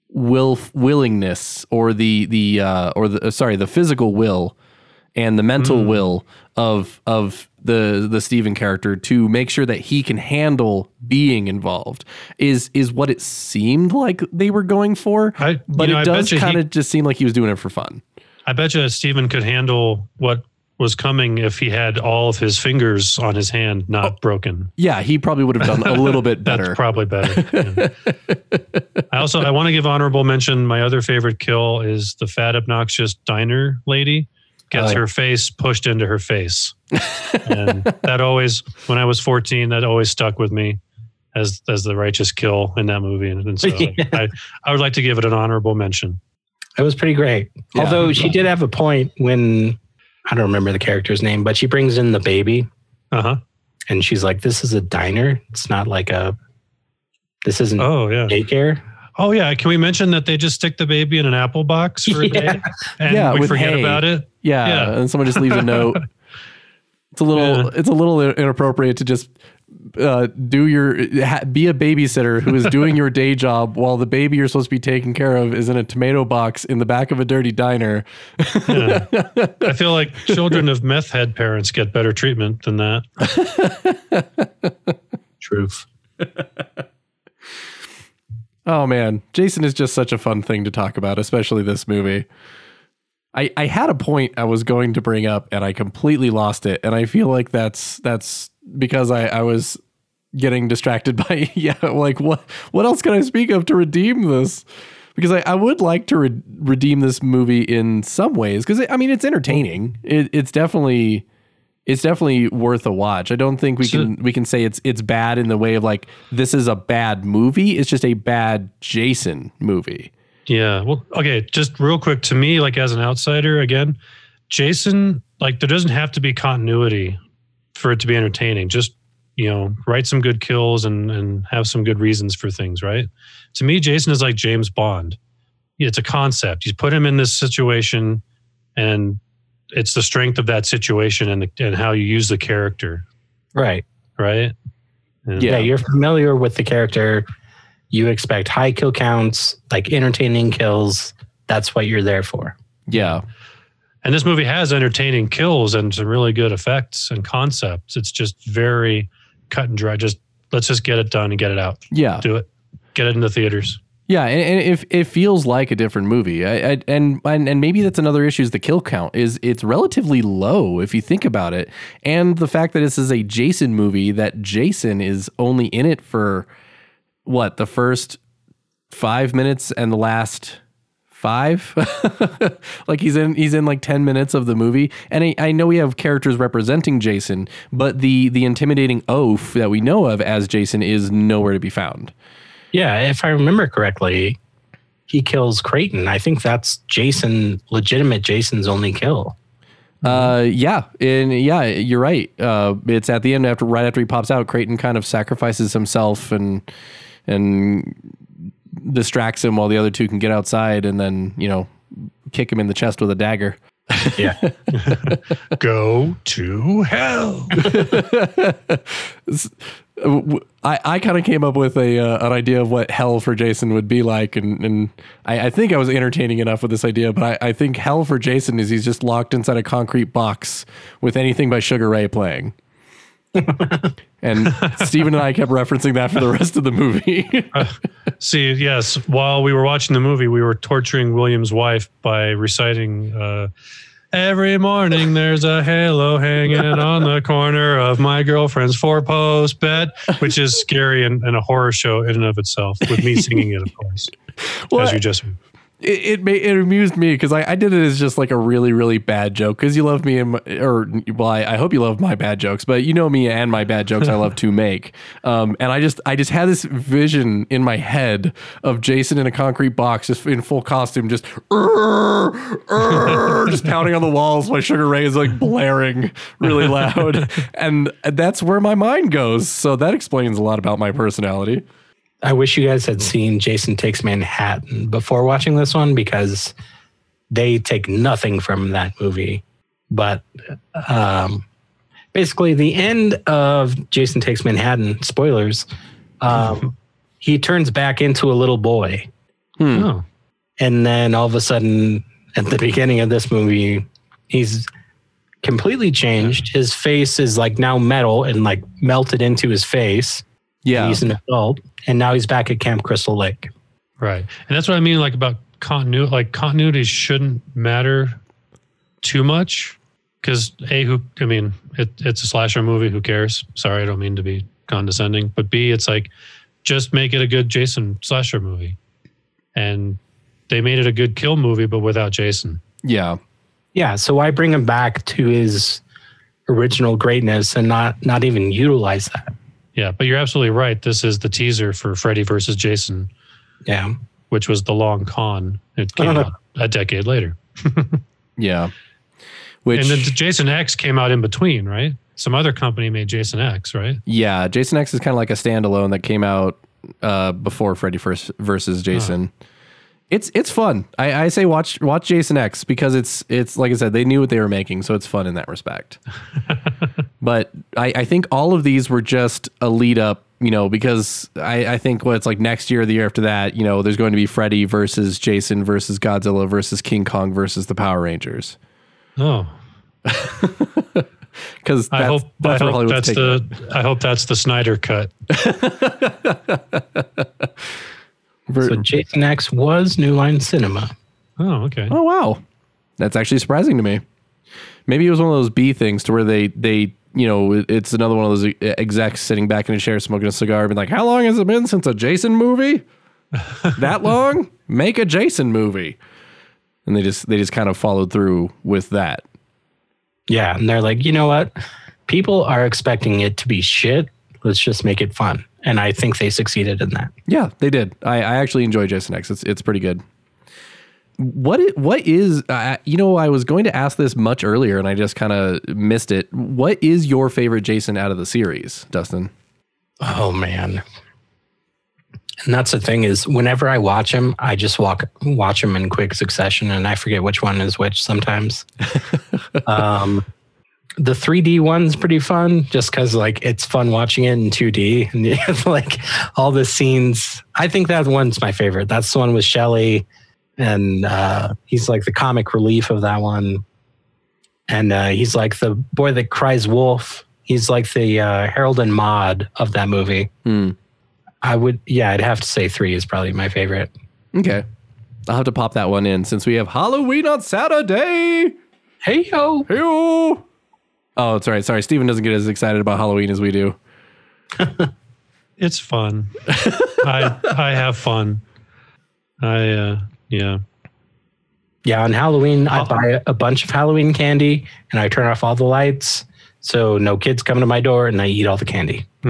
will willingness or the the uh, or the uh, sorry the physical will and the mental mm. will of of the the Steven character to make sure that he can handle being involved is is what it seemed like they were going for. I, But know, it does kind of just seem like he was doing it for fun. I bet you Stephen could handle what was coming if he had all of his fingers on his hand not oh. broken. Yeah, he probably would have done a little bit [LAUGHS] That's better. probably better. yeah. [LAUGHS] I also I want to give honorable mention. My other favorite kill is the fat obnoxious diner lady gets her face pushed into her face, and [LAUGHS] that always when I was fourteen that always stuck with me as as the righteous kill in that movie, and, and so [LAUGHS] Yeah. I I would like to give it an honorable mention. It was pretty great. Yeah. Although she did have a point when I don't remember the character's name, but she brings in the baby Uh huh. and she's like, "This is a diner. It's not like a. This isn't Oh yeah. daycare." Oh yeah. Can we mention that they just stick the baby in an apple box for a [LAUGHS] Yeah. day and Yeah, we with forget hay. about it? Yeah, Yeah. and someone just leaves a note. [LAUGHS] It's a little Yeah. it's a little inappropriate to just uh, do your ha, be a babysitter who is doing your day job while the baby you're supposed to be taking care of is in a tomato box in the back of a dirty diner. Yeah. I feel like [LAUGHS] children of meth head parents get better treatment than that. Truth. Oh man, Jason is just such a fun thing to talk about, especially this movie. I, I had a point I was going to bring up and I completely lost it. And I feel like that's that's because I, I was getting distracted [LAUGHS] by yeah, like what what else can I speak of to redeem this? Because I, I would like to re- redeem this movie in some ways because I mean it's entertaining. It, it's definitely it's definitely worth a watch. I don't think we So- can we can say it's it's bad in the way of like this is a bad movie. It's just a bad Jason movie. Yeah. Well, okay. Just real quick to me, like as an outsider, again, Jason, like there doesn't have to be continuity for it to be entertaining. Just, you know, write some good kills and, and have some good reasons for things, right? To me, Jason is like James Bond. It's a concept. You put him in this situation and it's the strength of that situation and, the, and how you use the character, Right. right? And- Yeah. Yeah. You're familiar with the character. You expect high kill counts, like entertaining kills. That's what you're there for. Yeah. And this movie has entertaining kills and some really good effects and concepts. It's just very cut and dry. Just let's just get it done and get it out. Yeah. Do it. Get it in the theaters. Yeah, and, and it, it feels like a different movie. I, I, and, and and maybe that's another issue is the kill count is it's relatively low if you think about it, and the fact that this is a Jason movie that Jason is only in it for what the first five minutes and the last five? [LAUGHS] Like he's in he's in like 10 minutes of the movie. And I, I know we have characters representing jason but the the intimidating oaf that we know of as jason is nowhere to be found Yeah. If I remember correctly, he kills Creighton. I think that's Jason, legitimate Jason's only kill. Uh, yeah, and yeah, you're right. Uh, it's at the end after right after he pops out, Creighton kind of sacrifices himself and and distracts him while the other two can get outside, and then you know kick him in the chest with a dagger. Yeah. [LAUGHS] Go to hell. [LAUGHS] [LAUGHS] I, I kind of came up with a uh, an idea of what hell for Jason would be like, and and I, I think I was entertaining enough with this idea, but I, I think hell for Jason is he's just locked inside a concrete box with anything by Sugar Ray playing. [LAUGHS] and Steven and I kept referencing that for the rest of the movie. [LAUGHS] See, yes, while we were watching the movie, we were torturing William's wife by reciting uh, Every morning there's a halo hanging on the corner of my girlfriend's four post bed, which is scary and, and a horror show in and of itself, with me singing it, of course, [LAUGHS] Well, as you just. It it, made, it amused me because I, I did it as just like a really really bad joke because you love me and my, or well I, I hope you love my bad jokes but you know me and my bad jokes I love to [LAUGHS] make. Um, and I just I just had this vision in my head of Jason in a concrete box just in full costume just just pounding on the walls while Sugar Ray is like blaring really loud. [LAUGHS] And that's where my mind goes. So that explains a lot about my personality. I wish you guys had seen Jason Takes Manhattan before watching this one because they take nothing from that movie. But um, basically, the end of Jason Takes Manhattan, spoilers, um, [LAUGHS] he turns back into a little boy. Hmm. Oh, And then all of a sudden, at the beginning of this movie, he's completely changed. His face is like now metal and like melted into his face. Yeah. He's an adult. And now he's back at Camp Crystal Lake. right. And that's what I mean, like about continuity. Like continuity shouldn't matter too much because a who I mean, it, it's a slasher movie. Who cares? Sorry, I don't mean to be condescending, but b it's like just make it a good Jason slasher movie, and they made it a good kill movie, but without Jason. Yeah. Yeah, so why bring him back to his original greatness and not not even utilize that? Yeah, but you're absolutely right. This is the teaser for Freddy versus Jason, Yeah. which was the long con. It came out a decade later. [LAUGHS] Yeah. Which and then Jason X came out in between, right? Some other company made Jason X, right? Yeah, Jason X is kind of like a standalone that came out uh, before Freddy first versus Jason. It's it's fun. I, I say watch watch Jason X because it's it's like I said they knew what they were making, so it's fun in that respect. [LAUGHS] but I, I think all of these were just a lead up, you know, because I, I think what's like next year, or the year after that, you know, there's going to be Freddy versus Jason versus Godzilla versus King Kong versus the Power Rangers. Oh, [LAUGHS] Because I hope that's I hope that's the I hope that's the Snyder cut. [LAUGHS] For- So Jason X was New Line Cinema. Oh, okay. oh wow, that's actually surprising to me. Maybe it was one of those B things to where they they you know it's another one of those execs sitting back in a chair smoking a cigar, and like, how long has it been since a Jason movie? [LAUGHS] that long? Make a Jason movie. And they just they just kind of followed through with that. Yeah, and they're like, you know what? People are expecting it to be shit. Let's just make it fun. And I think they succeeded in that. Yeah, they did. I, I actually enjoy Jason X. It's it's pretty good. What i- what is uh, you know I was going to ask this much earlier and I just kind of missed it. What is your favorite Jason out of the series, Dustin? Oh man. And that's the thing is whenever I watch him, I just walk watch him in quick succession and I forget which one is which sometimes. [LAUGHS] um the 3D one's pretty fun just cuz like it's fun watching it in 2D and [LAUGHS] you have, like all the scenes. I think that one's my favorite. That's the one with Shelley and uh he's like the comic relief of that one. And uh he's like the boy that cries wolf. He's like the uh, Harold and Maude of that movie. Hmm. I would, yeah, I'd have to say three is probably my favorite. Okay, I'll have to pop that one in since we have Halloween on Saturday. Hey yo, Hey-o. Oh, it's all right. Sorry, Steven doesn't get as excited about Halloween as we do. [LAUGHS] It's fun. I I have fun. I uh yeah. yeah. On Halloween, I buy a bunch of Halloween candy and I turn off all the lights, so no kids come to my door, and I eat all the candy. [LAUGHS]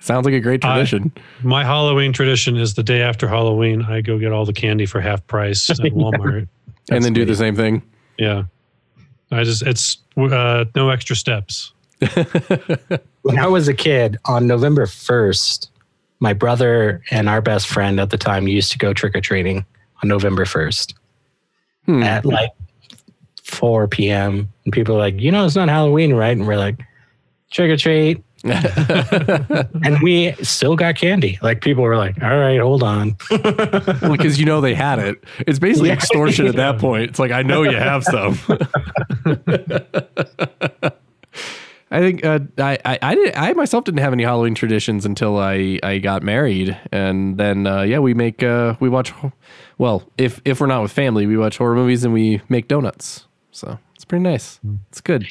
Sounds like a great I- tradition. My Halloween tradition is the day after Halloween, I go get all the candy for half price [LAUGHS] at Walmart. and then do the same thing. Yeah. I just it's uh no extra steps. [LAUGHS] When I was a kid, on November first, my brother and our best friend at the time used to go trick or treating on November first Hmm. at like 4 p.m. And people are like, you know, it's not Halloween, right? And we're like, trick or treat. [LAUGHS] and we still got candy. Like people were like, all right, hold on. [LAUGHS] because you know they had it. It's basically Yeah. extortion at that [LAUGHS] point. It's like I know you have some. I think uh, I I I, did, I myself didn't have any Halloween traditions until I I got married, and then uh, yeah, we make uh, we watch. ho- Well, if if we're not with family, we watch horror movies and we make donuts. So it's pretty nice. It's good.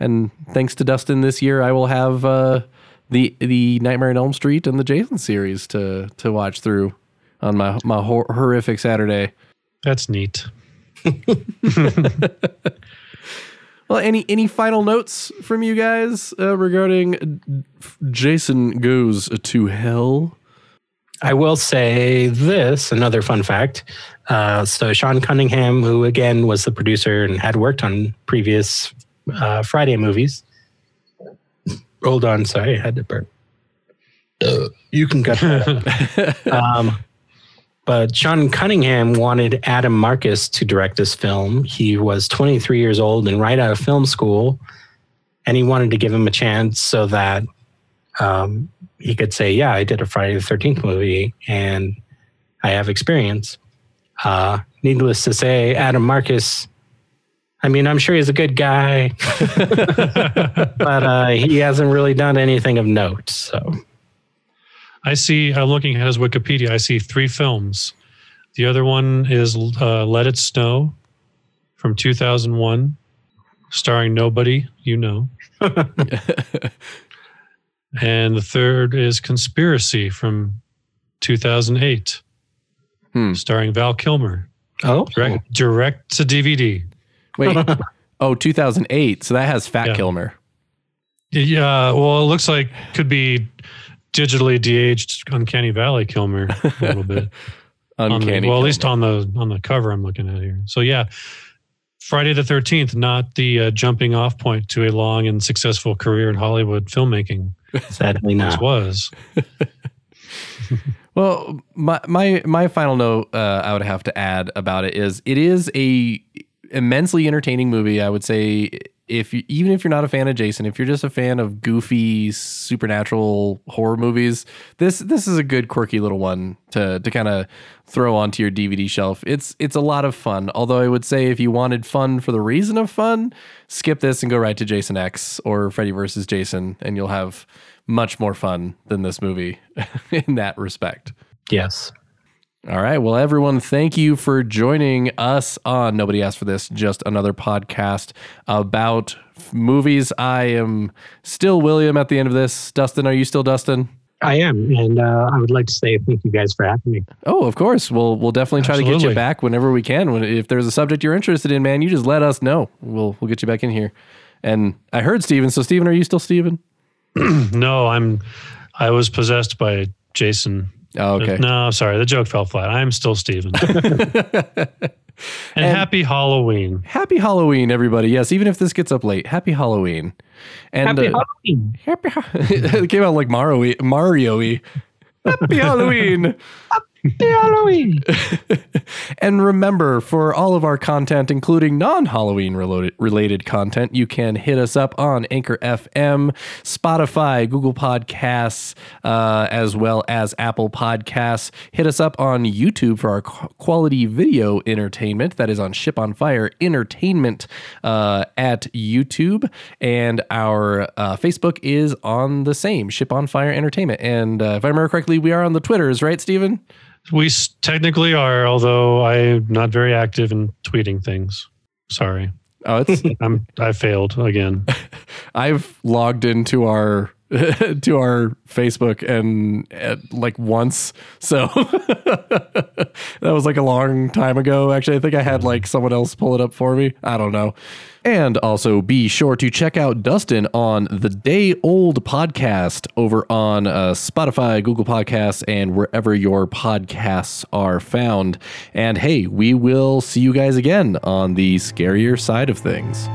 And thanks to Dustin this year, I will have uh, the the Nightmare on Elm Street and the Jason series to to watch through on my my hor- horrific Saturday. That's neat. [LAUGHS] Well, any any final notes from you guys uh, regarding Jason goes to hell? I will say this another fun fact. Uh, so, Sean Cunningham, who again was the producer and had worked on previous uh, Friday movies. Hold on, sorry, I had to burp. Uh, you can cut that. [LAUGHS] um, but Sean Cunningham wanted Adam Marcus to direct this film. He was 23 years old and right out of film school, and he wanted to give him a chance so that um, he could say, "Yeah, I did a Friday the Thirteenth movie, and I have experience." Uh, needless to say, Adam Marcus. I mean, I'm sure he's a good guy, [LAUGHS] but uh, he hasn't really done anything of note. So, I see I'm looking at his Wikipedia. I see three films. The other one is uh, Let It Snow from 2001, starring nobody you know. [LAUGHS] and the third is Conspiracy from 2008, Hmm. starring Val Kilmer. oh, Direct, direct to DVD. Wait, [LAUGHS] oh, 2008. So that has Fat Yeah. Kilmer. Yeah, well, it looks like could be digitally de-aged Uncanny Valley Kilmer a little bit. [LAUGHS] on the- Uncanny. well, at least on the on the cover I'm looking at here. So yeah, Friday the Thirteenth, not the uh, jumping off point to a long and successful career in Hollywood filmmaking. sadly This not. was [LAUGHS] Well, my my my final note uh, I would have to add about it is it is a immensely entertaining movie. I would say if you, even if you're not a fan of Jason, if you're just a fan of goofy supernatural horror movies, this this is a good quirky little one to to kind of throw onto your DVD shelf. It's it's a lot of fun. Although I would say if you wanted fun for the reason of fun, skip this and go right to Jason X or Freddy versus Jason, and you'll have much more fun than this movie [LAUGHS] in that respect. Yes. All right. Well, everyone, thank you for joining us on Nobody Asked for This, just another podcast about movies. I am still William at the end of this. Dustin, are you still Dustin? I am. And uh, I would like to say thank you guys for having me. Oh, of course. We'll we'll definitely try to get you back whenever we can. When if there's a subject you're interested in, man, you just let us know. We'll we'll get you back in here. And I heard Steven. So Steven, are you still Steven? [CLEARS THROAT] No, I'm. I was possessed by Jason. Oh, okay. No, sorry, the joke fell flat. I'm still Steven. [LAUGHS] and, happy Halloween. Happy Halloween, everybody. Yes, even if this gets up late, happy Halloween. And Happy uh, Halloween. Happy [LAUGHS] it came out like Mario Mario Happy Halloween. [LAUGHS] Halloween. [LAUGHS] And remember, for all of our content, including non Halloween related, related content, you can hit us up on Anchor FM, Spotify, Google Podcasts, uh, as well as Apple Podcasts. Hit us up on YouTube for our quality video entertainment. That is on Ship on Fire Entertainment uh, at YouTube. And our uh, Facebook is on the same, Ship on Fire Entertainment. And uh, if I remember correctly, we are on the Twitters, right, Steven? We technically are, although I'm not very active in tweeting things. Sorry, Oh, it's [LAUGHS] I'm I failed again. [LAUGHS] I've logged into our [LAUGHS] to our Facebook and uh, like once. So [LAUGHS] that was like a long time ago. Actually, I think I had like someone else pull it up for me. I don't know. And also be sure to check out Dustin on the Day Old podcast over on uh, Spotify, Google Podcasts, and wherever your podcasts are found. And hey, we will see you guys again on the scarier side of things.